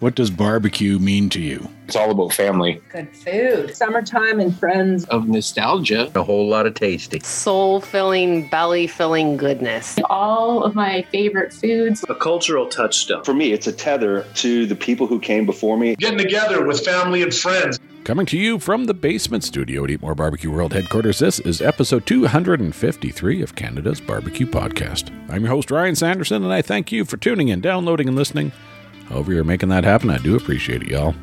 What does barbecue mean to you? It's all about family. Good food. Summertime and friends. Of nostalgia. A whole lot of tasty. Soul filling, belly filling goodness. All of my favorite foods. A cultural touchstone. For me, it's a tether to the people who came before me. Getting together with family and friends. Coming to you from the basement studio at Eat More Barbecue World headquarters, this is episode 253 of Canada's Barbecue Podcast. I'm your host, Ryan Sanderson, and I thank you for tuning in, downloading, and listening. However, you're making that happen, I do appreciate it, y'all.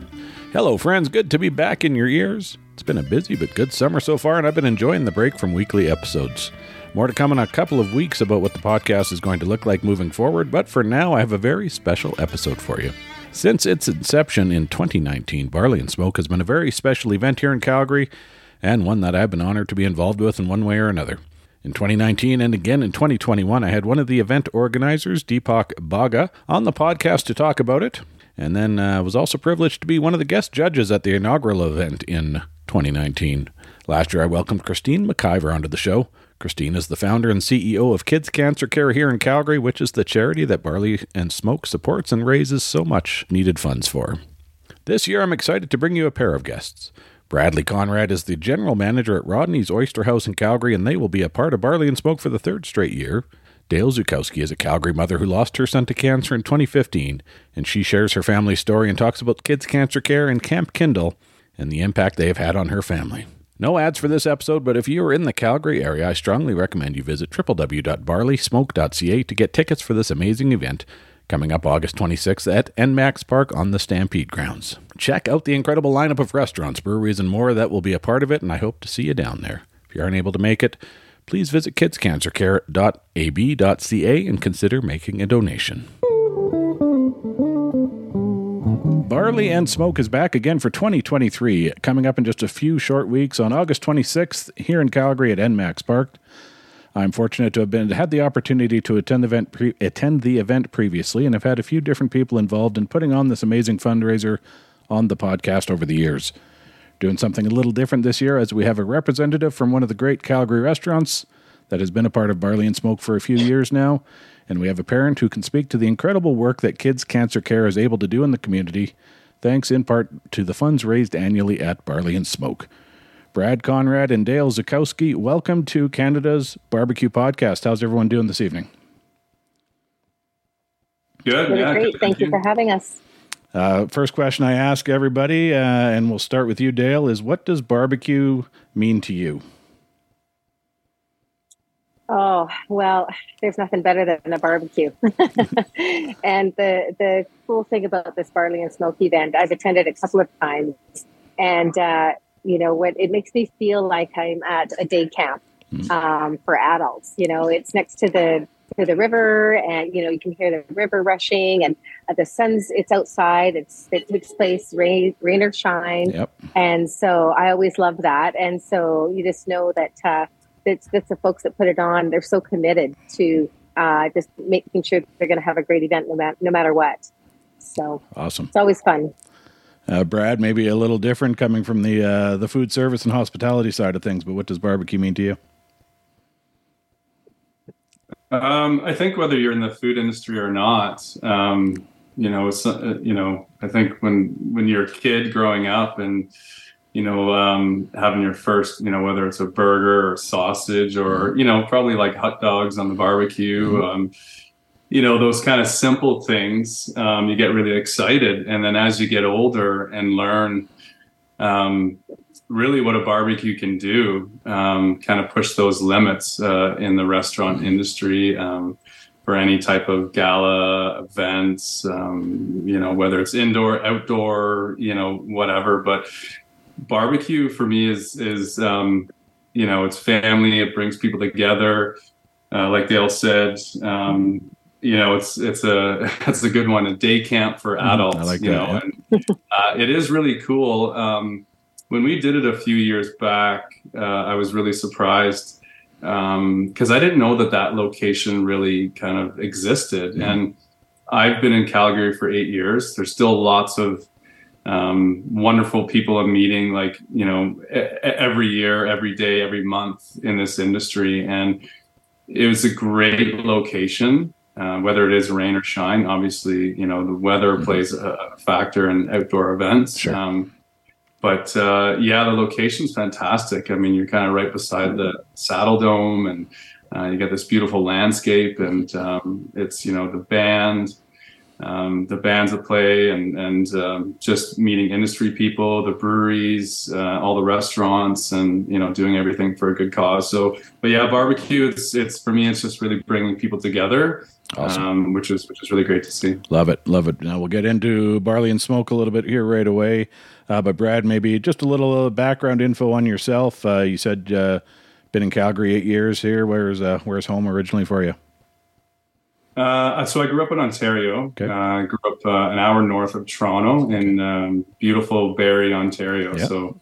Hello, friends. Good to be back in your ears. It's been a busy but good summer so far, and I've been enjoying the break from weekly episodes. More to come in a couple of weeks about what the podcast is going to look like moving forward, but for now, I have a very special episode for you. Since its inception in 2019, Barley and Smoke has been a very special event here in Calgary, and one that I've been honored to be involved with in one way or another. In 2019 and again in 2021, I had one of the event organizers, Deepak Baga, on the podcast to talk about it, and then uh, was also privileged to be one of the guest judges at the inaugural event in 2019. Last year, I welcomed Christine McIver onto the show. Christine is the founder and CEO of Kids Cancer Care here in Calgary, which is the charity that Barley and Smoke supports and raises so much needed funds for. This year, I'm excited to bring you a pair of guests. Bradley Conrad is the general manager at Rodney's Oyster House in Calgary, and they will be a part of Barley and Smoke for the third straight year. Dale Zukowski is a Calgary mother who lost her son to cancer in 2015, and she shares her family story and talks about kids' cancer care and Camp Kindle and the impact they have had on her family. No ads for this episode, but if you are in the Calgary area, I strongly recommend you visit www.barleysmoke.ca to get tickets for this amazing event coming up August 26th at Enmax Park on the Stampede grounds. Check out the incredible lineup of restaurants, breweries, and more that will be a part of it, and I hope to see you down there. If you aren't able to make it, please visit kidscancercare.ab.ca and consider making a donation. Barley and Smoke is back again for 2023, coming up in just a few short weeks on August 26th here in Calgary at Enmax Park. I'm fortunate to have been had the opportunity to attend the event pre- attend the event previously, and have had a few different people involved in putting on this amazing fundraiser on the podcast over the years. Doing something a little different this year, as we have a representative from one of the great Calgary restaurants that has been a part of Barley and Smoke for a few years now, and we have a parent who can speak to the incredible work that Kids Cancer Care is able to do in the community, thanks in part to the funds raised annually at Barley and Smoke. Brad Conrad and Dale Zukowski, welcome to Canada's Barbecue Podcast. How's everyone doing this evening? Good. Really yeah, great. good. Thank you for having us. Uh, first question I ask everybody, uh, and we'll start with you, Dale, is what does barbecue mean to you? Oh, well, there's nothing better than a barbecue. and the the cool thing about this Barley and Smoke event, I've attended a couple of times, and uh, you know what, it makes me feel like I'm at a day camp um, for adults. You know, it's next to the to the river, and you know you can hear the river rushing, and uh, the sun's it's outside. It's it takes place rain rain or shine, Yep. and so I always love that. And so you just know that uh, that's that's the folks that put it on. They're so committed to uh, just making sure they're going to have a great event no matter no matter what. So Awesome. it's always fun. Uh, Brad, maybe a little different coming from the uh, the food service and hospitality side of things, but what does barbecue mean to you? Um, I think whether you're in the food industry or not, um, you know, uh, you know, I think when when you're a kid growing up and you know um, having your first, you know, whether it's a burger or sausage or you know probably like hot dogs on the barbecue. Um, you know those kind of simple things um, you get really excited. And then as you get older and learn um, really what a barbecue can do um, kind of push those limits uh, in the restaurant industry um, for any type of gala events um, you know whether it's indoor outdoor you know whatever. But barbecue for me is is um, you know it's family. It brings people together. Uh, like dale said um, you know it's it's a that's a good one a day camp for adults I like you that, know and, uh, it is really cool. Um, when we did it a few years back uh, i was really surprised because i didn't know that that location really kind of existed. And i've been in calgary for eight years. There's still lots of um, wonderful people I'm meeting, like you know, e- every year, every day, every month in this industry, and it was a great location. Uh, whether it is rain or shine. Obviously, you know the weather mm-hmm. plays a factor in outdoor events. Sure. Um, but uh, yeah, the location's fantastic. I mean, you're kind of right beside the Saddledome, and uh, you get this beautiful landscape, and um, it's you know the band um, the bands that play and and um, just meeting industry people, the breweries, uh, all the restaurants, and you know doing everything for a good cause. So, but yeah, barbecue. It's it's for me. It's just really bringing people together, awesome. um, which is which is really great to see. Love it, love it. Now we'll get into barley and smoke a little bit here right away. Uh, but Brad, maybe just a little background info on yourself. Uh, you said uh, been in Calgary eight years here. Where's uh, where's home originally for you? Uh, so I grew up in Ontario. Okay. Uh, grew up uh, an hour north of Toronto in um, beautiful Barrie, Ontario. So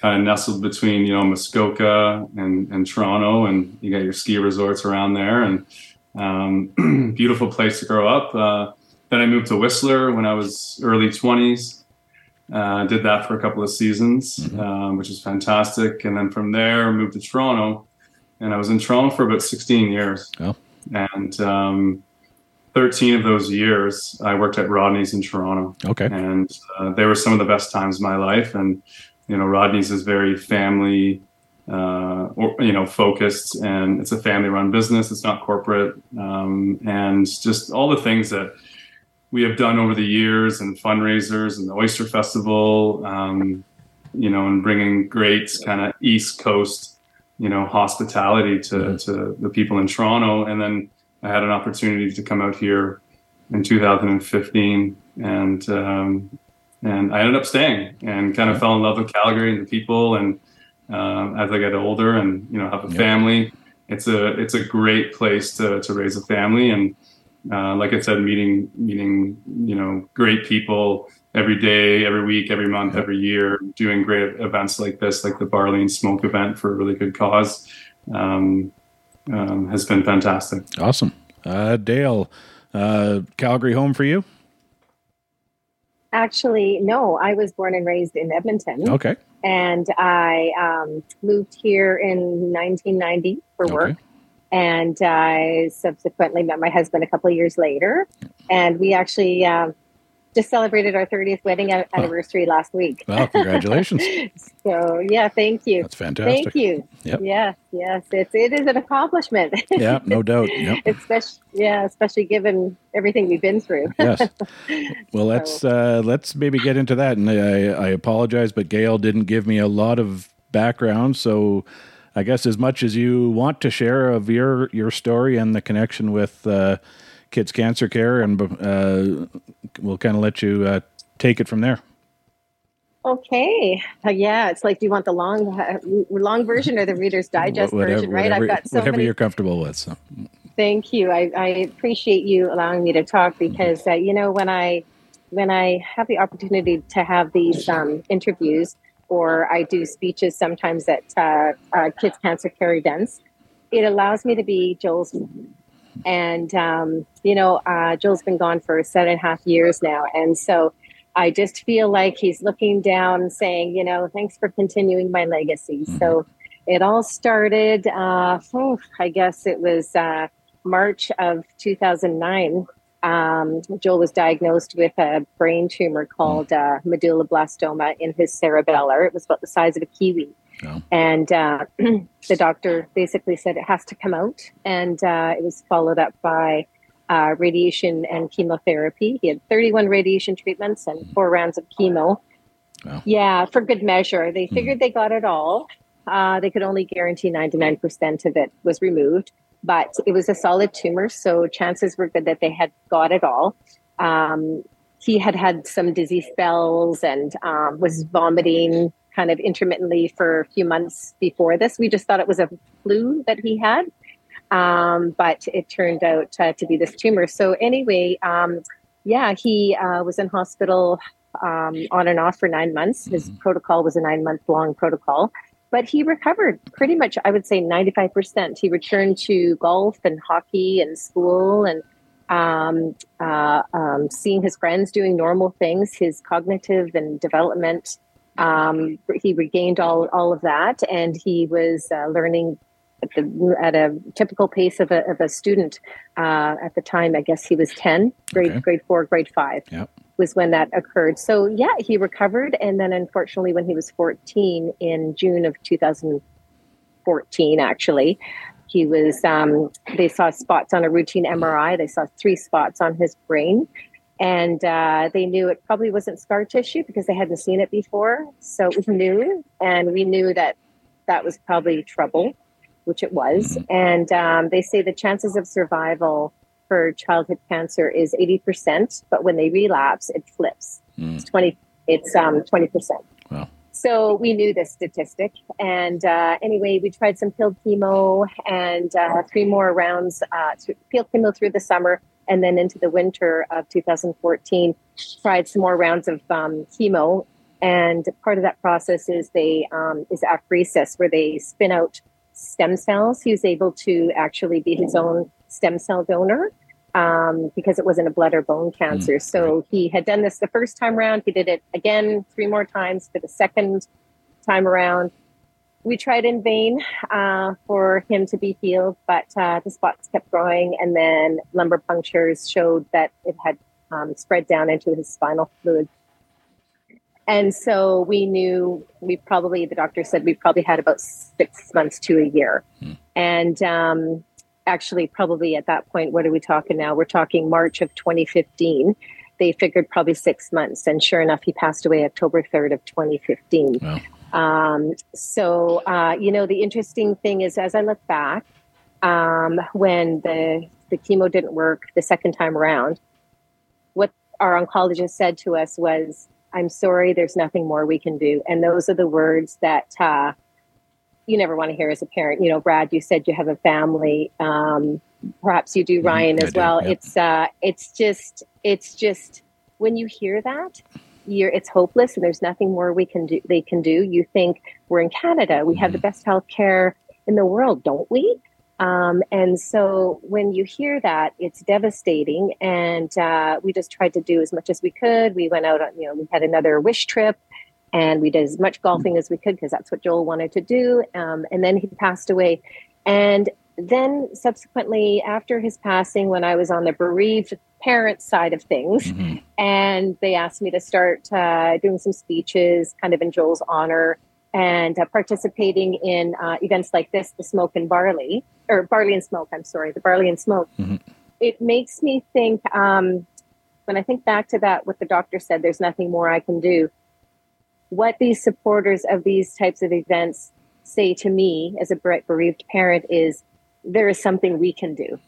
kind of nestled between you know Muskoka and, and Toronto, and you got your ski resorts around there, and um, beautiful place to grow up. Uh, then I moved to Whistler when I was early twenties. Uh, did that for a couple of seasons, Mm-hmm. um, which is fantastic. And then from there, moved to Toronto, and I was in Toronto for about 16 years. Oh. And um, 13 of those years, I worked at Rodney's in Toronto, Okay. and uh, they were some of the best times of my life. And you know, Rodney's is very family, uh, or you know, focused, and it's a family-run business. It's not corporate, um, and just all the things that we have done over the years, and fundraisers, and the Oyster Festival, um, you know, and bringing great kind of East Coast, you know, hospitality to Mhm. to the people in Toronto, and then I had an opportunity to come out here in 2015, and um, and I ended up staying and kind of fell in love with Calgary and the people. And um, as I get older and you know have a Yeah. family, it's a it's a great place to to raise a family. And uh, like I said, meeting meeting you know great people every day, every week, every month, Yeah. every year, doing great events like this, like the Barley and Smoke event for a really good cause. Um, um, has been fantastic. Awesome. Uh, Dale, uh, Calgary home for you? Actually, no, I was born and raised in Edmonton. Okay. and I um, moved here in 1990 for work. And I subsequently met my husband a couple of years later, and we actually um, just celebrated our 30th wedding an- anniversary last week. Well, congratulations. So yeah, thank you, That's fantastic. thank you. Yep. Yes, yes, it's it is an accomplishment. Yeah, no doubt. Yep. especially yeah, especially given everything we've been through. Yes. Well, let's uh, let's maybe get into that. And I, I apologize, but Gail didn't give me a lot of background, so I guess as much as you want to share of your your story and the connection with uh, Kids Cancer Care, and uh, we'll kind of let you uh, take it from there. Okay. Uh, yeah, it's like, do you want the long, uh, long version or the Reader's Digest whatever, version? Right. whatever, I've got so whatever many. you're comfortable with. So. Thank you. I, I appreciate you allowing me to talk because uh, you know when I when I have the opportunity to have these um, interviews or I do speeches sometimes at uh, uh, kids cancer care events, it allows me to be Joel's. And um, you know, uh, Joel's been gone for seven and a half years now, and so I just feel like he's looking down saying, you know, thanks for continuing my legacy. So it all started, uh, oh, I guess it was uh, March of 2009. Um, Joel was diagnosed with a brain tumor called uh, medulloblastoma in his cerebellar. It was about the size of a kiwi. And uh, the doctor basically said it has to come out. And uh, it was followed up by uh, radiation and chemotherapy. He had 31 radiation treatments and four rounds of chemo. Wow. Yeah, for good measure. They figured they got it all. Uh, they could only guarantee 99% of it was removed, but it was a solid tumor, so chances were good that they had got it all. Um, he had had some dizzy spells and um, was vomiting kind of intermittently for a few months before this. We just thought it was a flu that he had, um, but it turned out uh, to be this tumor. So, anyway, um, yeah, he uh, was in hospital um, on and off for nine months. His protocol was a nine month long protocol, but he recovered pretty much, I would say 95%. He returned to golf and hockey and school and um, uh, um, seeing his friends doing normal things, his cognitive and development. Um, he regained all, all of that and he was uh, learning at, the, at a typical pace of a, of a student. Uh, at the time, I guess he was 10, grade, Okay. grade four, grade five Yep. was when that occurred. So yeah, he recovered. And then unfortunately, when he was 14 in June of 2014, actually, he was, um, they saw spots on a routine MRI. They saw three spots on his brain. And uh, they knew it probably wasn't scar tissue because they hadn't seen it before. So it was new. And we knew that that was probably trouble, which it was. And um, they say the chances of survival for childhood cancer is 80%, but when they relapse, it flips. Mm. It's 20, it's um, 20%. Wow. So we knew this statistic. And uh, anyway, we tried some field chemo and uh, three more rounds, uh, field chemo through the summer. And then into the winter of 2014, tried some more rounds of um, chemo. And part of that process is they um, is apheresis, where they spin out stem cells. He was able to actually be his own stem cell donor um, because it wasn't a blood or bone cancer. so he had done this the first time around. He did it again three more times for the second time around. We tried in vain uh, for him to be healed, but uh, the spots kept growing, and then lumbar punctures showed that it had um, spread down into his spinal fluid. And so we knew we probably, the doctor said we probably had about six months to a year. And um, actually, probably at that point, what are we talking now? We're talking March of 2015. They figured probably six months. And sure enough, he passed away October 3rd of 2015. Wow. Um, so, uh, you know, the interesting thing is, as I look back, um, when the, the chemo didn't work the second time around, what our oncologist said to us was, I'm sorry, there's nothing more we can do. And those are the words that uh, you never want to hear as a parent. You know, Brad, you said you have a family. Um, perhaps you do, Mhm, Ryan, I as do, well. yeah. It's uh, it's just it's just when you hear that, you're it's hopeless, and there's nothing more we can do. They can do. You think we're in Canada, we have the best health care in the world, don't we? Um, and so when you hear that, it's devastating. And uh, we just tried to do as much as we could. We went out on, you know, we had another wish trip and we did as much golfing as we could because that's what Joel wanted to do. Um, and then he passed away. And then subsequently, after his passing, when I was on the bereaved parent side of things, Mhm. and they asked me to start uh, doing some speeches kind of in Joel's honor and uh, participating in uh, events like this, the Smoke and Barley, or Barley and Smoke, I'm sorry, the Barley and Smoke. Mhm. It makes me think, um, when I think back to that, what the doctor said, there's nothing more I can do. What these supporters of these types of events say to me as a bereaved parent is there is something we can do.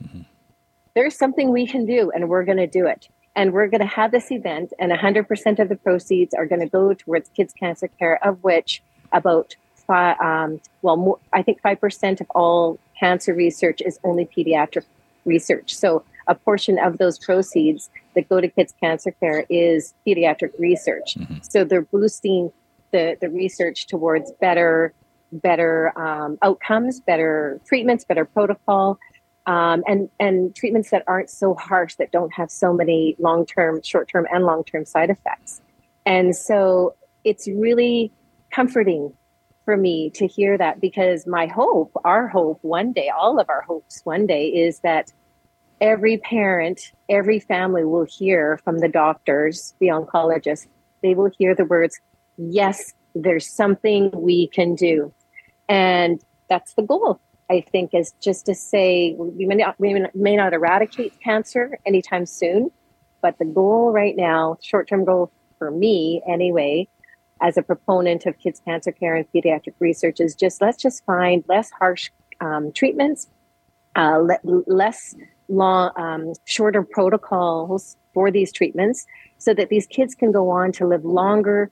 There's something we can do, and we're going to do it. And we're going to have this event, and 100% of the proceeds are going to go towards kids' cancer care, of which about five, um, well, more, I think 5% of all cancer research is only pediatric research. So a portion of those proceeds that go to kids' cancer care is pediatric research. So they're boosting the, the research towards better better um, outcomes, better treatments, better protocol, um, and and treatments that aren't so harsh that don't have so many long term, short term, and long term side effects. And so it's really comforting for me to hear that because my hope, our hope, one day, all of our hopes, one day, is that every parent, every family will hear from the doctors, the oncologists. They will hear the words, "Yes, there's something we can do," and that's the goal. I think is just to say we may not, we may not eradicate cancer anytime soon, but the goal right now, short term goal for me anyway, as a proponent of kids cancer care and pediatric research, is just let's just find less harsh um, treatments, uh, le- less long, um, shorter protocols for these treatments, so that these kids can go on to live longer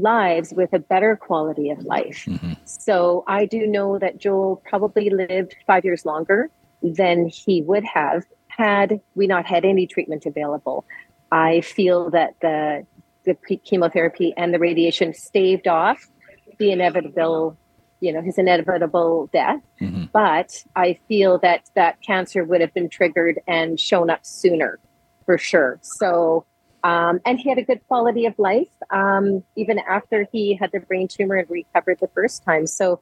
lives with a better quality of life. Mm-hmm. So I do know that Joel probably lived five years longer than he would have had we not had any treatment available. I feel that the the chemotherapy and the radiation staved off the inevitable, you know, his inevitable death. Mm-hmm. But I feel that that cancer would have been triggered and shown up sooner, for sure. So um, and he had a good quality of life, um, even after he had the brain tumor and recovered the first time. So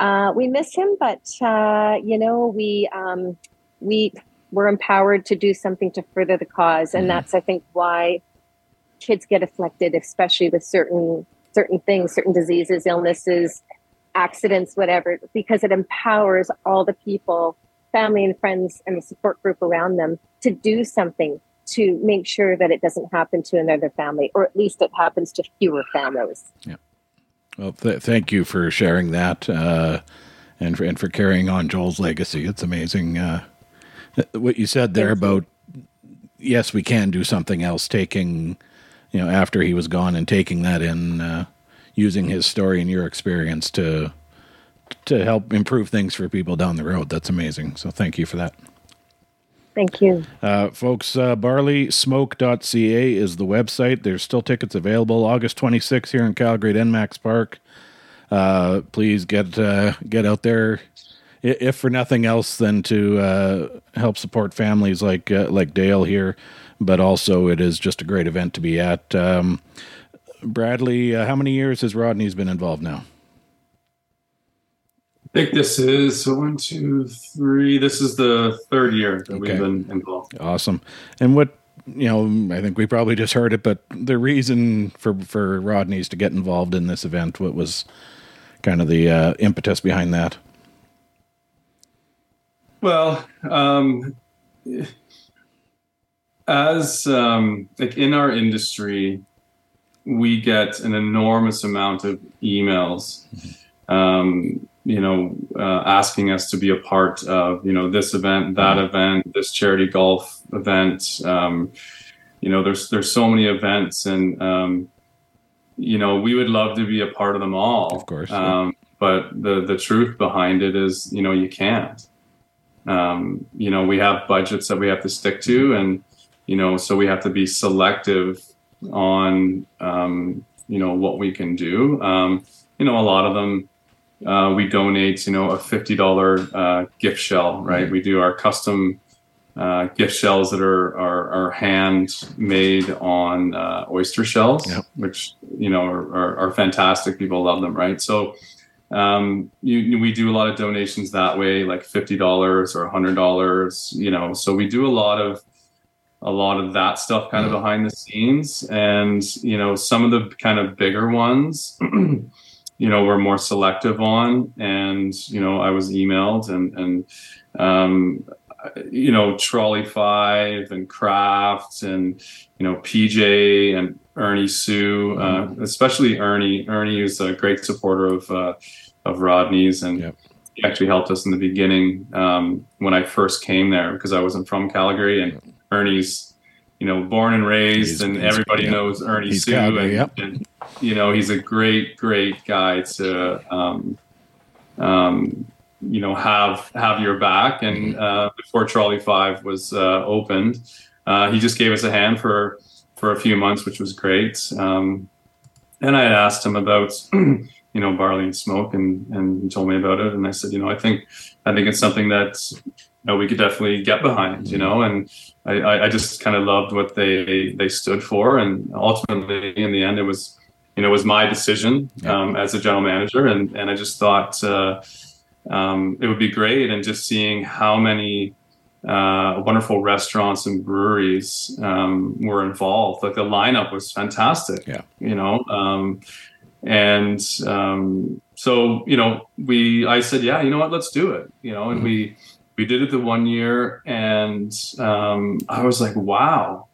Uh, we miss him, but uh, you know, we um, we were empowered to do something to further the because and mm-hmm. that's I think why kids get afflicted, especially with certain certain things, certain diseases, illnesses, accidents, whatever, because it empowers all the people, family and friends, and the support group around them to do something to make sure that it doesn't happen to another family, or at least it happens to fewer families. Yeah. Well, th- thank you for sharing that, uh, and for and for carrying on Joel's legacy. It's amazing uh, what you said there about. Yes, we can do something else. Taking, you know, after he was gone and taking that in, uh, using his story and your experience to to help improve things for people down the road. That's amazing. So thank you for that. Thank you. Uh, folks, uh, barleysmoke.ca is the website. There's still tickets available August 26th here in Calgary at Enmax Park. Uh, please get uh, get out there, if for nothing else than to uh, help support families like uh, like Dale here, but also it is just a great event to be at. Um, Bradley, how many years has Rodney's been involved now? I think this is so one, two, three. This is the third year that okay. we've been involved. Awesome. And what you know, I think we probably just heard it, but the reason for for Rodney's to get involved in this event, what was kind of the uh, impetus behind that? Well, um, as um, like in our industry, we get an enormous amount of emails. Mm-hmm. Um, you know, uh, asking us to be a part of, you know, this event, that mm-hmm. event, this charity golf event. Um, you know, there's there's so many events, and um, you know, we would love to be a part of them all. Of course. Um, but the the truth behind it is, you know, you can't. Um, you know, we have budgets that we have to stick to, and you know, so we have to be selective on, um, you know, what we can do. Um, you know, a lot of them uh, we donate, you know, a fifty dollar uh, gift shell. Right, mm-hmm. we do our custom uh, gift shells that are are, are hand made on uh, oyster shells, yep. which you know are, are, are, fantastic. People love them, right? So. Um, you, we do a lot of donations that way, like fifty dollars or hundred dollars. You know, so we do a lot of a lot of that stuff kind of mm-hmm. behind the scenes, and you know, some of the kind of bigger ones. you know we're more selective on and you know i was emailed and and um, you know trolley five and kraft and you know pj and ernie Tsu uh, mm-hmm. especially ernie ernie is a great supporter of uh, of rodney's and yep. he actually helped us in the beginning um, when i first came there because i wasn't from calgary and ernie's you know, born and raised, he's, and he's, everybody yeah. knows Ernie he's Sue, and, yep. and, you know, he's a great, great guy to, um, um, you know, have have your back. And mm-hmm. uh, before Trolley Five was uh, opened, uh, he just gave us a hand for for a few months, which was great. Um, and I had asked him about, you know, barley and smoke, and and he told me about it. And I said, you know, I think I think it's something that you know, we could definitely get behind, you know, and I, I just kind of loved what they they stood for, and ultimately, in the end, it was you know it was my decision um, as a general manager, and and I just thought uh, um, it would be great, and just seeing how many uh, wonderful restaurants and breweries um, were involved, like the lineup was fantastic. Yeah, you know, um, and um, so you know we I said, yeah, you know what, let's do it, you know, and mm-hmm. we we did it the one year and um, i was like wow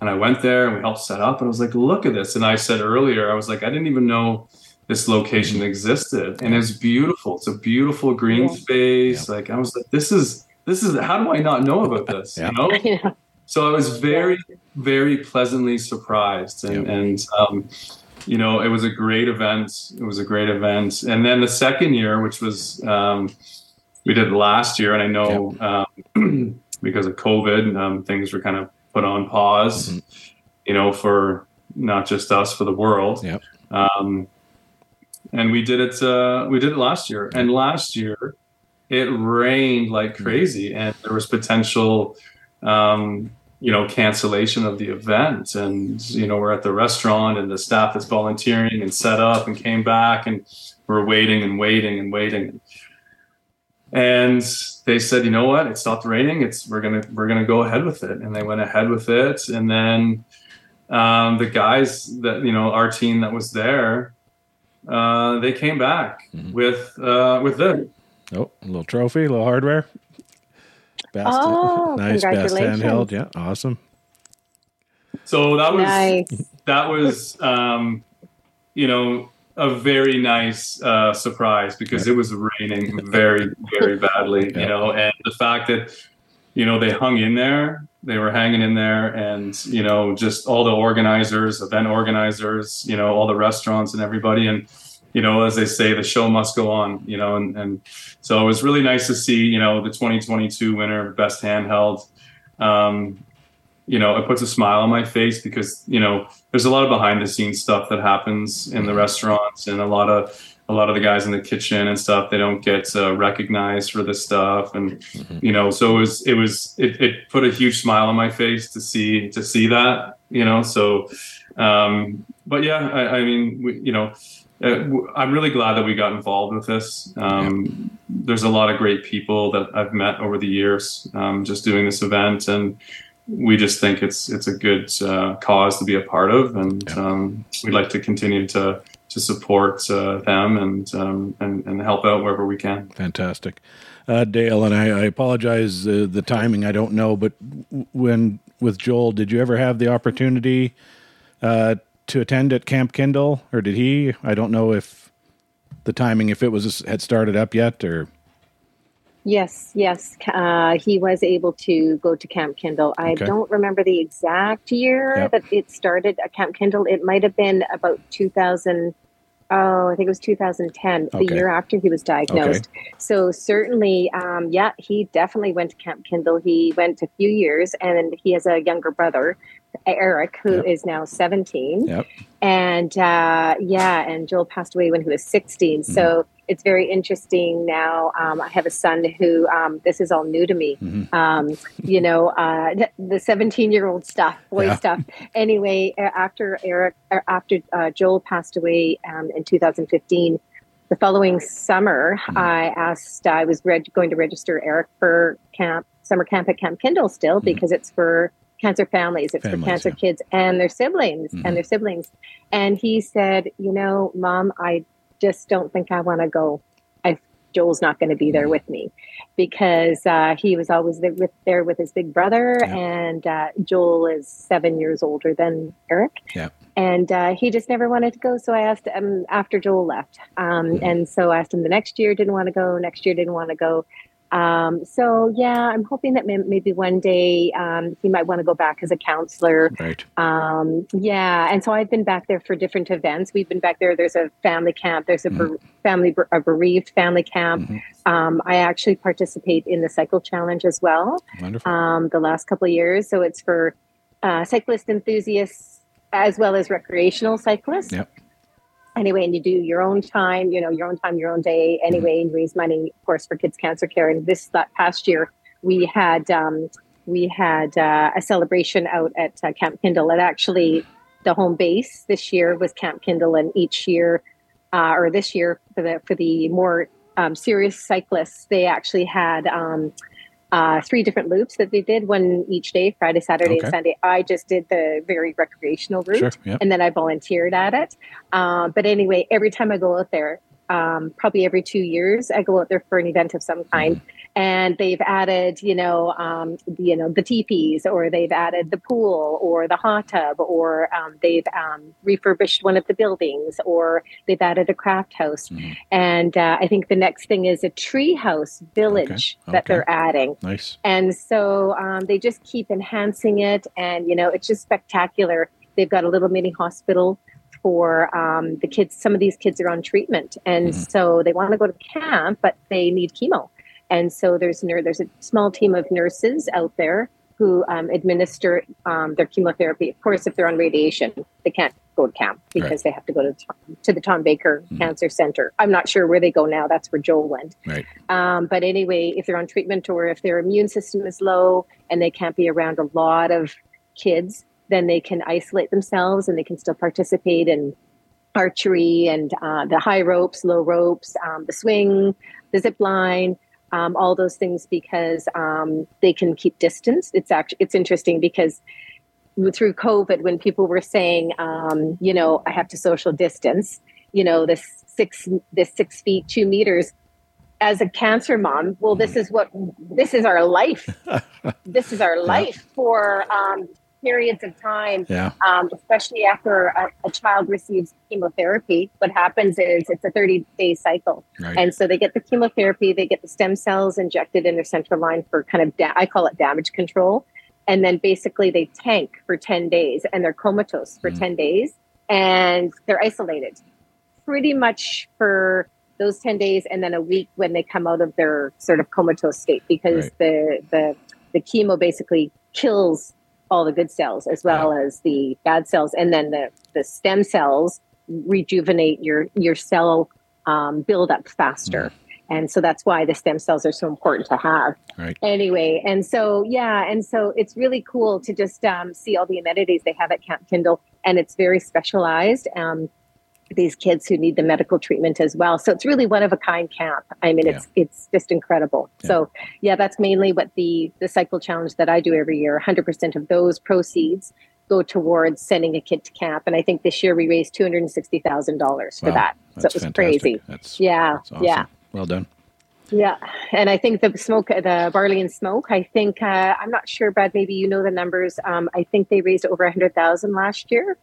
and i went there and we helped set up and i was like look at this. And i said earlier i was like i didn't even know this location existed. And it's beautiful. It's a beautiful green space. Yeah. like i was like this is this is how do i not know about this? Yeah. you know. Yeah. so i was very very pleasantly surprised. And, and um, you know it was a great event. It was a great event. And then the second year which was um, we did last year, and I know um, because of COVID, um, things were kind of put on pause. Mm-hmm. You know, for not just us, for the world. Yep. Um, and we did it. Uh, we did it last year, and last year it rained like mm-hmm. crazy, and there was potential. Um, you know cancellation of the event and you know we're at the restaurant and the staff that's volunteering and set up and came back and we're waiting and waiting and waiting. And they said, you know what? It stopped raining. It's we're gonna we're gonna go ahead with it. And they went ahead with it. And then um, the guys that you know our team that was there, uh, they came back Mhm. with uh, with this. Oh, a little trophy, a little hardware. Best, Oh, nice best handheld. Yeah, awesome. So that was Nice. that was um, you know a very nice uh, surprise because it was raining very very badly you know and the fact that you know they hung in there they were hanging in there and you know just all the organizers event organizers you know all the restaurants and everybody. And you know as they say the show must go on you know and, and so it was really nice to see you know the 2022 winner best handheld. Um, you know, it puts a smile on my face because you know there's a lot of behind the scenes stuff that happens in the restaurants, and a lot of a lot of the guys in the kitchen and stuff they don't get uh, recognized for this stuff, and you know, so it was it was it, it put a huge smile on my face to see to see that, you know, so. Um, but yeah, I, I mean, we, you know, uh, I'm really glad that we got involved with this. Um, There's a lot of great people that I've met over the years um, just doing this event, and we just think it's it's a good uh, cause to be a part of, and Yeah. um, we'd like to continue to to support uh, them and, um, and and help out wherever we can. Fantastic. Uh, Dale, and I, I apologize uh, the timing. I don't know, but when with Joel, did you ever have the opportunity uh, to attend at Camp Kindle, or did he? I don't know if the timing, if it was had started up yet, or Yes, yes. Uh, he was able to go to Camp Kindle. I Okay. don't remember the exact year Yep. that it started at Camp Kindle. It might have been about 2000. Oh, I think it was 2010, the year after he was diagnosed. So certainly, um, yeah, he definitely went to Camp Kindle. He went a few years, and he has a younger brother, Eric, who is Yep. now 17 yep, and uh, yeah, and Joel passed away when he was 16. Mm-hmm. So it's very interesting now. Um, I have a son who um, this is all new to me. Mhm. Um, you know, uh, the 17 year old stuff, boy Yeah. stuff. Anyway, uh, after Eric, or after uh, Joel passed away um, in 2015. The following summer, Mm-hmm. I asked, I was reg- going to register Eric for camp, summer camp at Camp Kindle still, because it's for cancer families, it's Mm-hmm. Families, for cancer yeah. kids and their siblings Mhm. and their siblings. And he said, You know, mom, I just don't think I want to go. I, Joel's not going to be Mm-hmm. there with me because uh, he was always there with, there with his big brother. Yeah. And uh, Joel is seven years older than Eric. Yeah. And uh, he just never wanted to go. So I asked him after Joel left. Um, Mhm. And so I asked him the next year, didn't want to go. Next year, didn't want to go. Um, so yeah, I'm hoping that maybe one day um, he might want to go back as a counselor right, um, yeah, and so I've been back there for different events. We've been back there. There's a family camp. There's a bere- family a bereaved family camp. Mhm. Um, I actually participate in the cycle challenge as well. wonderful. Um, the last couple of years, so it's for uh, cyclist enthusiasts as well as recreational cyclists. Yep. Anyway, and you do your own time, you know, your own time, your own day. Anyway, and raise money, of course, for kids cancer care. And this that past year, we had um, we had uh, a celebration out at uh, Camp Kindle. And actually, the home base this year was Camp Kindle, and each year, uh, or this year for the for the more um, serious cyclists, they actually had um, uh, three different loops that they did, one each day, Friday, Saturday, Okay. and Sunday. I just did the very recreational route Sure, yep. and then I volunteered at it. Um, but anyway, every time I go out there, um, probably every two years, I go out there for an event of some kind. And they've added, you know, um, the, you know, the teepees, or they've added the pool, or the hot tub, or um, they've um, refurbished one of the buildings, or they've added a craft house. Mhm. And uh, I think the next thing is a tree house village that okay. they're adding. Nice. And so um, they just keep enhancing it. And, you know, it's just spectacular. They've got a little mini hospital for um, the kids. Some of these kids are on treatment. And Mhm. so they want to go to camp, but they need chemo. And so there's, there's a small team of nurses out there who um, administer um, their chemotherapy. Of course, if they're on radiation, they can't go to camp because Right. they have to go to, Tom- to the Tom Baker Mhm. Cancer Center. I'm not sure where they go now. That's where Joel went. Right. Um, but anyway, if they're on treatment or if their immune system is low and they can't be around a lot of kids, then they can isolate themselves and they can still participate in archery and uh, the high ropes, low ropes, um, the swing, the zip line, um, all those things because um, they can keep distance. It's actually it's interesting because through COVID, when people were saying, um, you know, I have to social distance, you know, this six this six feet two meters. As a cancer mom, well, this is what this is our life. this is our life for um, periods of time, Yeah. um, especially after a, a child receives chemotherapy. What happens is it's a 30 day cycle. Right. And so they get the chemotherapy, they get the stem cells injected in their central line for kind of, da- I call it damage control. And then basically they tank for 10 days and they're comatose for 10 days and they're isolated pretty much for those 10 days and then a week when they come out of their sort of comatose state because Right. the, the, the chemo basically kills all the good cells as well as the bad cells. And then the, the stem cells rejuvenate your your cell um, build up faster and so that's why the stem cells are so important to have. Right. anyway and so yeah and so it's really cool to just um, see all the amenities they have at camp kindle and it's very specialized. Um, these kids who need the medical treatment as well so it's really one of a kind camp i mean it's it's just incredible Yeah. so yeah that's mainly what the the cycle challenge that i do every year 100% of those proceeds go towards sending a kid to camp and i think this year we raised $260000 for Wow. that so That's it was fantastic. crazy That's, yeah that's awesome. yeah Well done. yeah, and I think the smoke, the barley and smoke. I think uh, I'm not sure, Brad. Maybe you know the numbers. Um, I think they raised over a hundred thousand last year.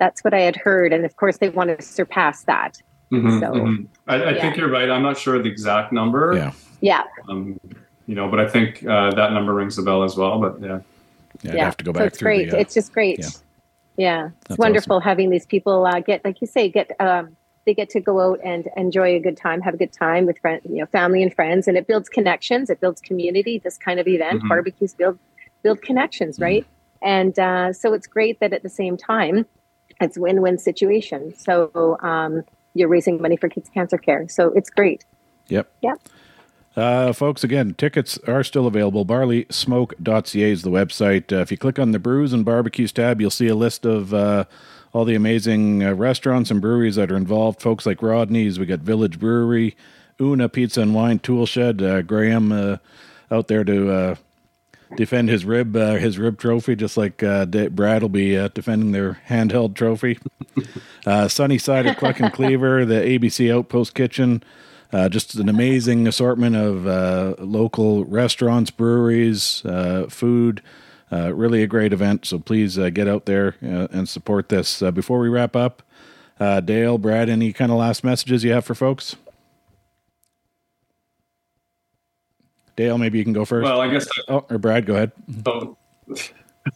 That's what I had heard, and of course they want to surpass that. Mhm, So, mhm. I, I yeah. think you're right. I'm not sure the exact number. Yeah. Yeah, Um, you know, but I think uh, that number rings a bell as well. But yeah. Yeah. I'd yeah. have to go so back it's great. the. Uh, it's just great. yeah. Yeah, it's That's wonderful having these people uh, get, like you say, get um, they get to go out and enjoy a good time, have a good time with friend, you know, family and friends, and it builds connections. It builds community. This kind of event, Mhm. barbecues build build connections, Mm-hmm. right? And uh, so it's great that at the same time, it's win win situation. So um, you're raising money for kids cancer care. So it's great. Yep. Yep. Uh, folks, again, tickets are still available. BarleySmoke.ca is the website. Uh, if you click on the brews and barbecues tab, you'll see a list of uh, all the amazing uh, restaurants and breweries that are involved. Folks like Rodney's, we got Village Brewery, Una Pizza and Wine, Tool Shed, uh, Graham uh, out there to uh, defend his rib uh, his rib trophy, just like uh, D- Brad will be uh, defending their handheld trophy. uh, Sunny Side of Cluck and Cleaver, the ABC Outpost Kitchen. Uh, just an amazing assortment of uh, local restaurants, breweries, uh, food. Uh, really a great event. So please uh, get out there uh, and support this. Uh, before we wrap up, uh, Dale, Brad, any kind of last messages you have for folks? Dale, maybe you can go first. Well, I guess. oh, or Brad, go ahead. Oh.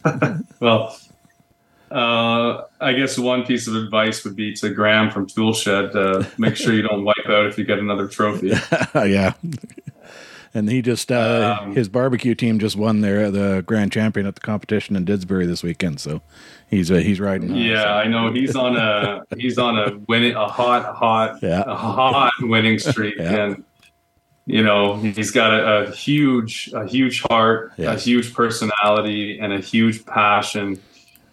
well, uh, I guess one piece of advice would be to Graham from Toolshed: uh, make sure you don't wipe out if you get another trophy. yeah. And he just uh, Um, his barbecue team just won their the grand champion at the competition in Didsbury this weekend, so he's uh, he's riding. high, Yeah, so. I know he's on a he's on a winning a hot hot Yeah. a hot winning streak, Yeah. and you know he's got a, a huge a huge heart, Yeah. a huge personality, and a huge passion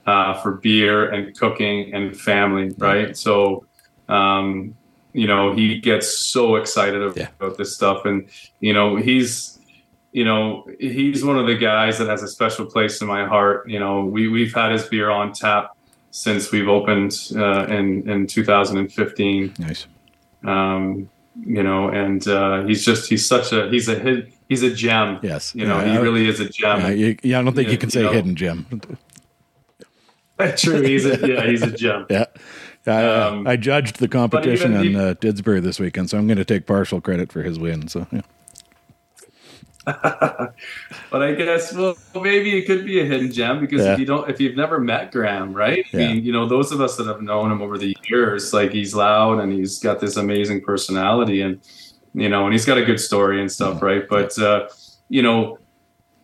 uh, for beer and cooking and family. Right, so. Um, you know he gets so excited about, Yeah. this stuff and you know he's you know he's one of the guys that has a special place in my heart you know we, we've had his beer on tap since we've opened uh, in in 2015 Nice. um, you know and uh, he's just he's such a he's a he's a gem Yes. you know Yeah, he really is a gem Yeah, you, yeah, I don't think Yeah, you can say you know. hidden gem. true he's a yeah he's a gem Yeah. I, uh, Um, I judged the competition even in uh, Didsbury this weekend, so I'm going to take partial credit for his win. So, yeah. but I guess well maybe it could be a hidden gem because Yeah. if you don't if you've never met Graham, right? Yeah. I mean, you know, those of us that have known him over the years, like he's loud and he's got this amazing personality and you know, and he's got a good story and stuff, Mm-hmm. right? But uh, you know,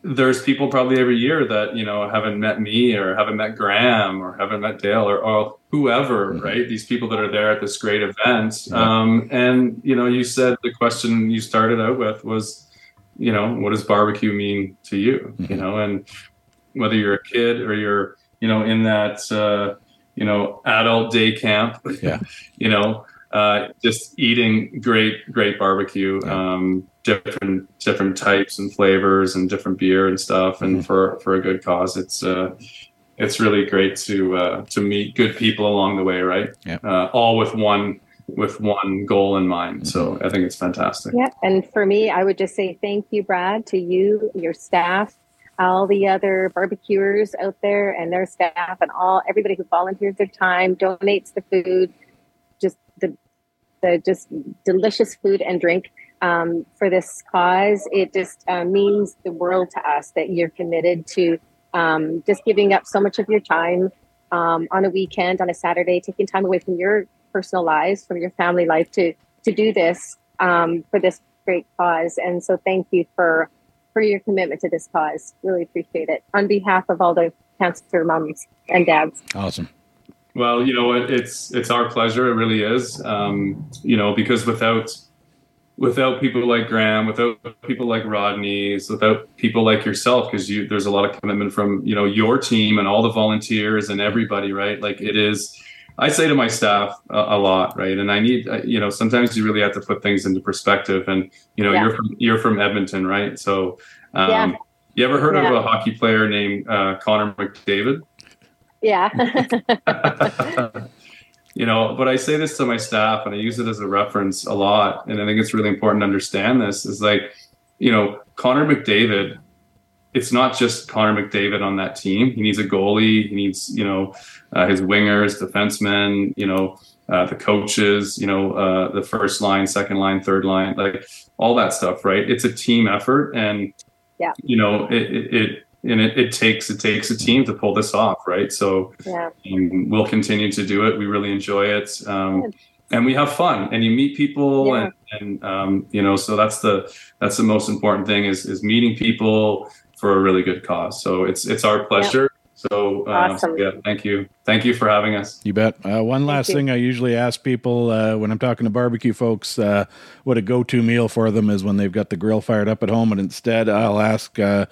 there's people probably every year that, you know, haven't met me or haven't met Graham or haven't met Dale or, or whoever, Mhm. right? These people that are there at this great event. Um, and you know, you said the question you started out with was you know what does barbecue mean to you you Mhm. know and whether you're a kid or you're you know in that uh you know, adult day camp. Yeah. you know, uh, just eating great, great barbecue, Yeah. um, different, different types and flavors and different beer and stuff. And Mhm. for, for a good cause, it's, uh, it's really great to, uh, to meet good people along the way. Right. Yeah. Uh, all with one, with one goal in mind. So. I think it's fantastic. Yeah, and for me, I would just say thank you, Brad, to you, your staff, all the other barbecuers out there, and their staff, and all everybody who volunteers their time, donates the food, just the the just delicious food and drink um, for this cause. It just uh, means the world to us that you're committed to um, just giving up so much of your time um, on a weekend, on a Saturday, taking time away from your personal lives, from your family life to to do this um, for this great cause. And so, thank you for for your commitment to this cause. Really appreciate it on behalf of all the cancer moms and dads. Awesome. Well, you know what? It's it's our pleasure. It really is. Um, you know, because without without people like Graham, without people like Rodney's, without people like yourself, because you there's a lot of commitment from you know your team and all the volunteers and everybody, right? Like it is. I say to my staff a, a lot, right? And I need, uh, you know, sometimes you really have to put things into perspective. And you know, Yeah. you're from you're from Edmonton, right? So, um, Yeah. you ever heard Yeah. of a hockey player named uh, Connor McDavid? Yeah. you know, but I say this to my staff and I use it as a reference a lot. And I think it's really important to understand this is like, you know, Connor McDavid, it's not just Connor McDavid on that team. He needs a goalie. He needs, you know, uh, his wingers, defensemen, you know, uh, the coaches, you know, uh, the first line, second line, third line, like all that stuff, right? It's a team effort. And, Yeah. you know, it, it, it and it, it takes it takes a team to pull this off, right? So yeah. and we'll continue to do it. We really enjoy it, um, and we have fun. And you meet people, Yeah. and, and um, you know, so that's the that's the most important thing is is meeting people for a really good cause. So it's it's our pleasure. So, uh, Awesome. yeah, thank you, thank you for having us. You bet. Uh, one last you. thing I usually ask people uh, when I'm talking to barbecue folks uh, what a go to meal for them is when they've got the grill fired up at home. And instead, I'll ask uh,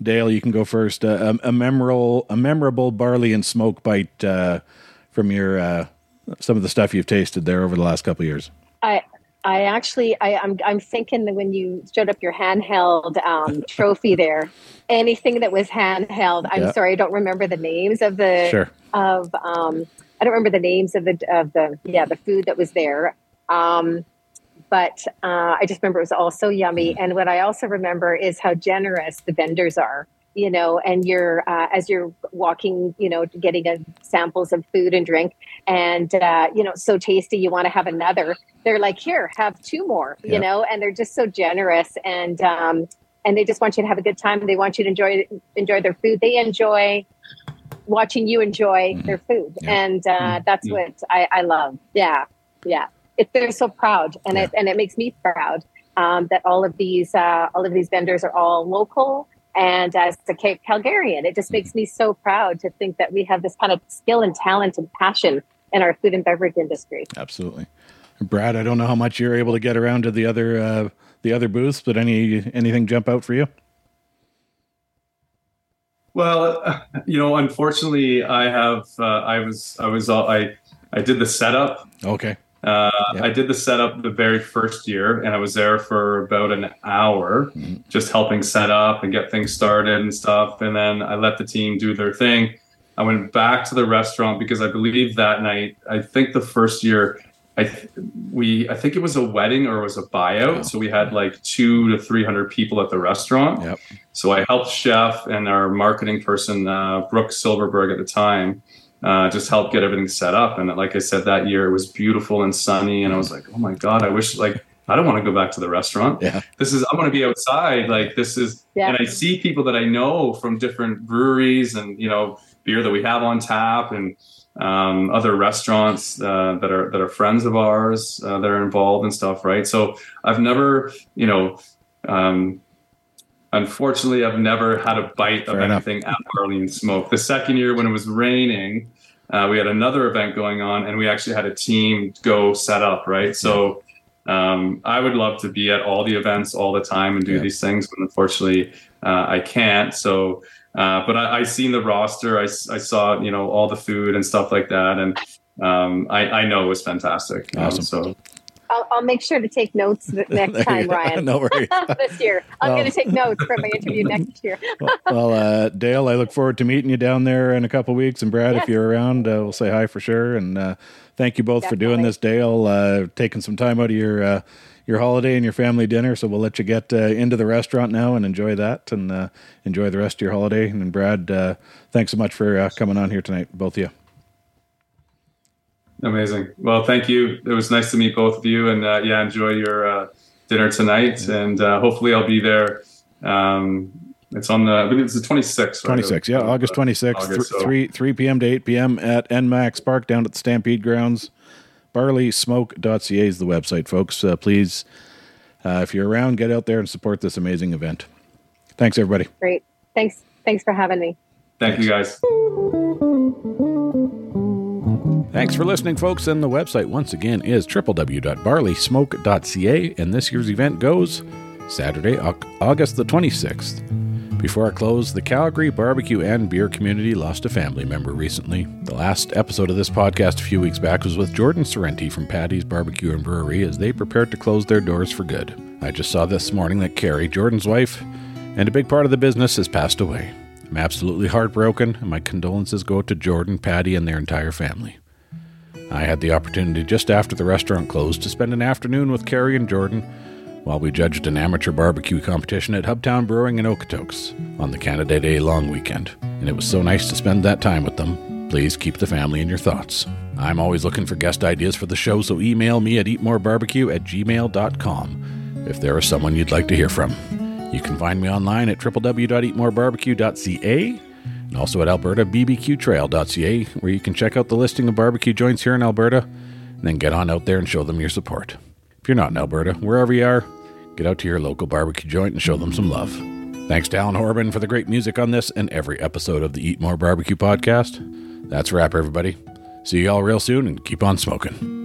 Dale, you can go first. Uh, a, a memorable, a memorable barley and smoke bite uh, from your uh, some of the stuff you've tasted there over the last couple of years. I I actually I, I'm I'm thinking that when you showed up your handheld um, trophy there, anything that was handheld. I'm Yeah. sorry, I don't remember the names of the Sure. of um, I don't remember the names of the of the yeah the food that was there. Um, but uh, I just remember it was all so yummy. And what I also remember is how generous the vendors are. You know, and you're uh, as you're walking, you know, getting a, samples of food and drink, and uh, you know, so tasty. You want to have another. They're like, here, have two more. Yeah. You know, and they're just so generous, and um, and they just want you to have a good time. They want you to enjoy enjoy their food. They enjoy watching you enjoy Mhm. their food, Yeah. and uh, Mhm. that's Yeah. what I, I love. Yeah, yeah. It, they're so proud, and it and it makes me proud um, that all of these uh, all of these vendors are all local. And as a Ca- Calgarian, it just makes me so proud to think that we have this kind of skill and talent and passion in our food and beverage industry. Absolutely. Brad, I don't know how much you're able to get around to the other uh, the other booths, but any anything jump out for you? Well, you know, unfortunately, I have uh, I was I was uh, I I did the setup Okay. Uh. I did the setup the very first year, and I was there for about an hour, Mhm. just helping set up and get things started and stuff. And then I let the team do their thing. I went back to the restaurant because I believe that night, I think the first year, I th- we I think it was a wedding or it was a buyout, Wow. so we had like two to three hundred people at the restaurant. Yep. So I helped chef and our marketing person, uh, Brooke Silverberg, at the time, uh, just help get everything set up. And like I said, that year it was beautiful and sunny, and I was like, oh my god, I wish like I don't want to go back to the restaurant. Yeah. This is I want to be outside. Like this is, Yeah. and I see people that I know from different breweries and you know beer that we have on tap and um, other restaurants uh, that are that are friends of ours uh, that are involved and stuff. Right. So I've never, you know. Um, Unfortunately, I've never had a bite of Fair enough. anything at Barley and Smoke. The second year, when it was raining, uh, we had another event going on, and we actually had a team go set up. Right, so um, I would love to be at all the events all the time and do Yeah. these things, but unfortunately, uh, I can't. So Uh, but I, I seen the roster. I, I saw you know all the food and stuff like that, and um, I, I know it was fantastic. Um, Awesome. so I'll, I'll make sure to take notes next time. Ryan. No worries. this year, I'm going to take notes for my interview next year. well, uh, Dale, I look forward to meeting you down there in a couple weeks. And Brad, if you're around, uh, we'll say hi for sure. And uh, thank you both for doing this, Dale. Uh, taking some time out of your uh, your holiday and your family dinner. So we'll let you get uh, into the restaurant now and enjoy that and uh, enjoy the rest of your holiday. And Brad, uh, thanks so much for uh, coming on here tonight, both of you. Amazing. Well, thank you. It was nice to meet both of you, and uh, yeah, enjoy your uh, dinner tonight, and uh, hopefully I'll be there. Um, it's on the I believe it's the 26th. right? 26, yeah, Of, August uh, 26th, August, th- so- 3, 3 p.m. to 8 p.m. at Enmax Park down at the Stampede Grounds. Barleysmoke.ca is the website, folks. Uh, please, uh, if you're around, get out there and support this amazing event. Thanks, everybody. Great. Thanks. Thanks for having me. Thank you, guys. Thanks for listening, folks. And the website, once again, is www.barleysmoke.ca. And this year's event goes Saturday, August the 26th. Before I close, the Calgary barbecue and beer community lost a family member recently. The last episode of this podcast a few weeks back was with Jordan Sorrenti from Paddy's Barbecue and Brewery as they prepared to close their doors for good. I just saw this morning that Carrie, Jordan's wife, and a big part of the business has passed away. I'm absolutely heartbroken, and my condolences go to Jordan, Patty, and their entire family. I had the opportunity just after the restaurant closed to spend an afternoon with Carrie and Jordan while we judged an amateur barbecue competition at Hubtown Brewing in Okotoks on the Canada Day long weekend. And it was so nice to spend that time with them. Please keep the family in your thoughts. I'm always looking for guest ideas for the show, so email me at eatmorebarbecue at gmail.com if there is someone you'd like to hear from. You can find me online at www.eatmorebarbecue.ca also at albertabbqtrail.ca, where you can check out the listing of barbecue joints here in Alberta, and then get on out there and show them your support. If you're not in Alberta, wherever you are, get out to your local barbecue joint and show them some love. Thanks to Alan Horabin for the great music on this and every episode of the Eat More Barbecue podcast. That's a wrap, everybody. See you all real soon and keep on smoking.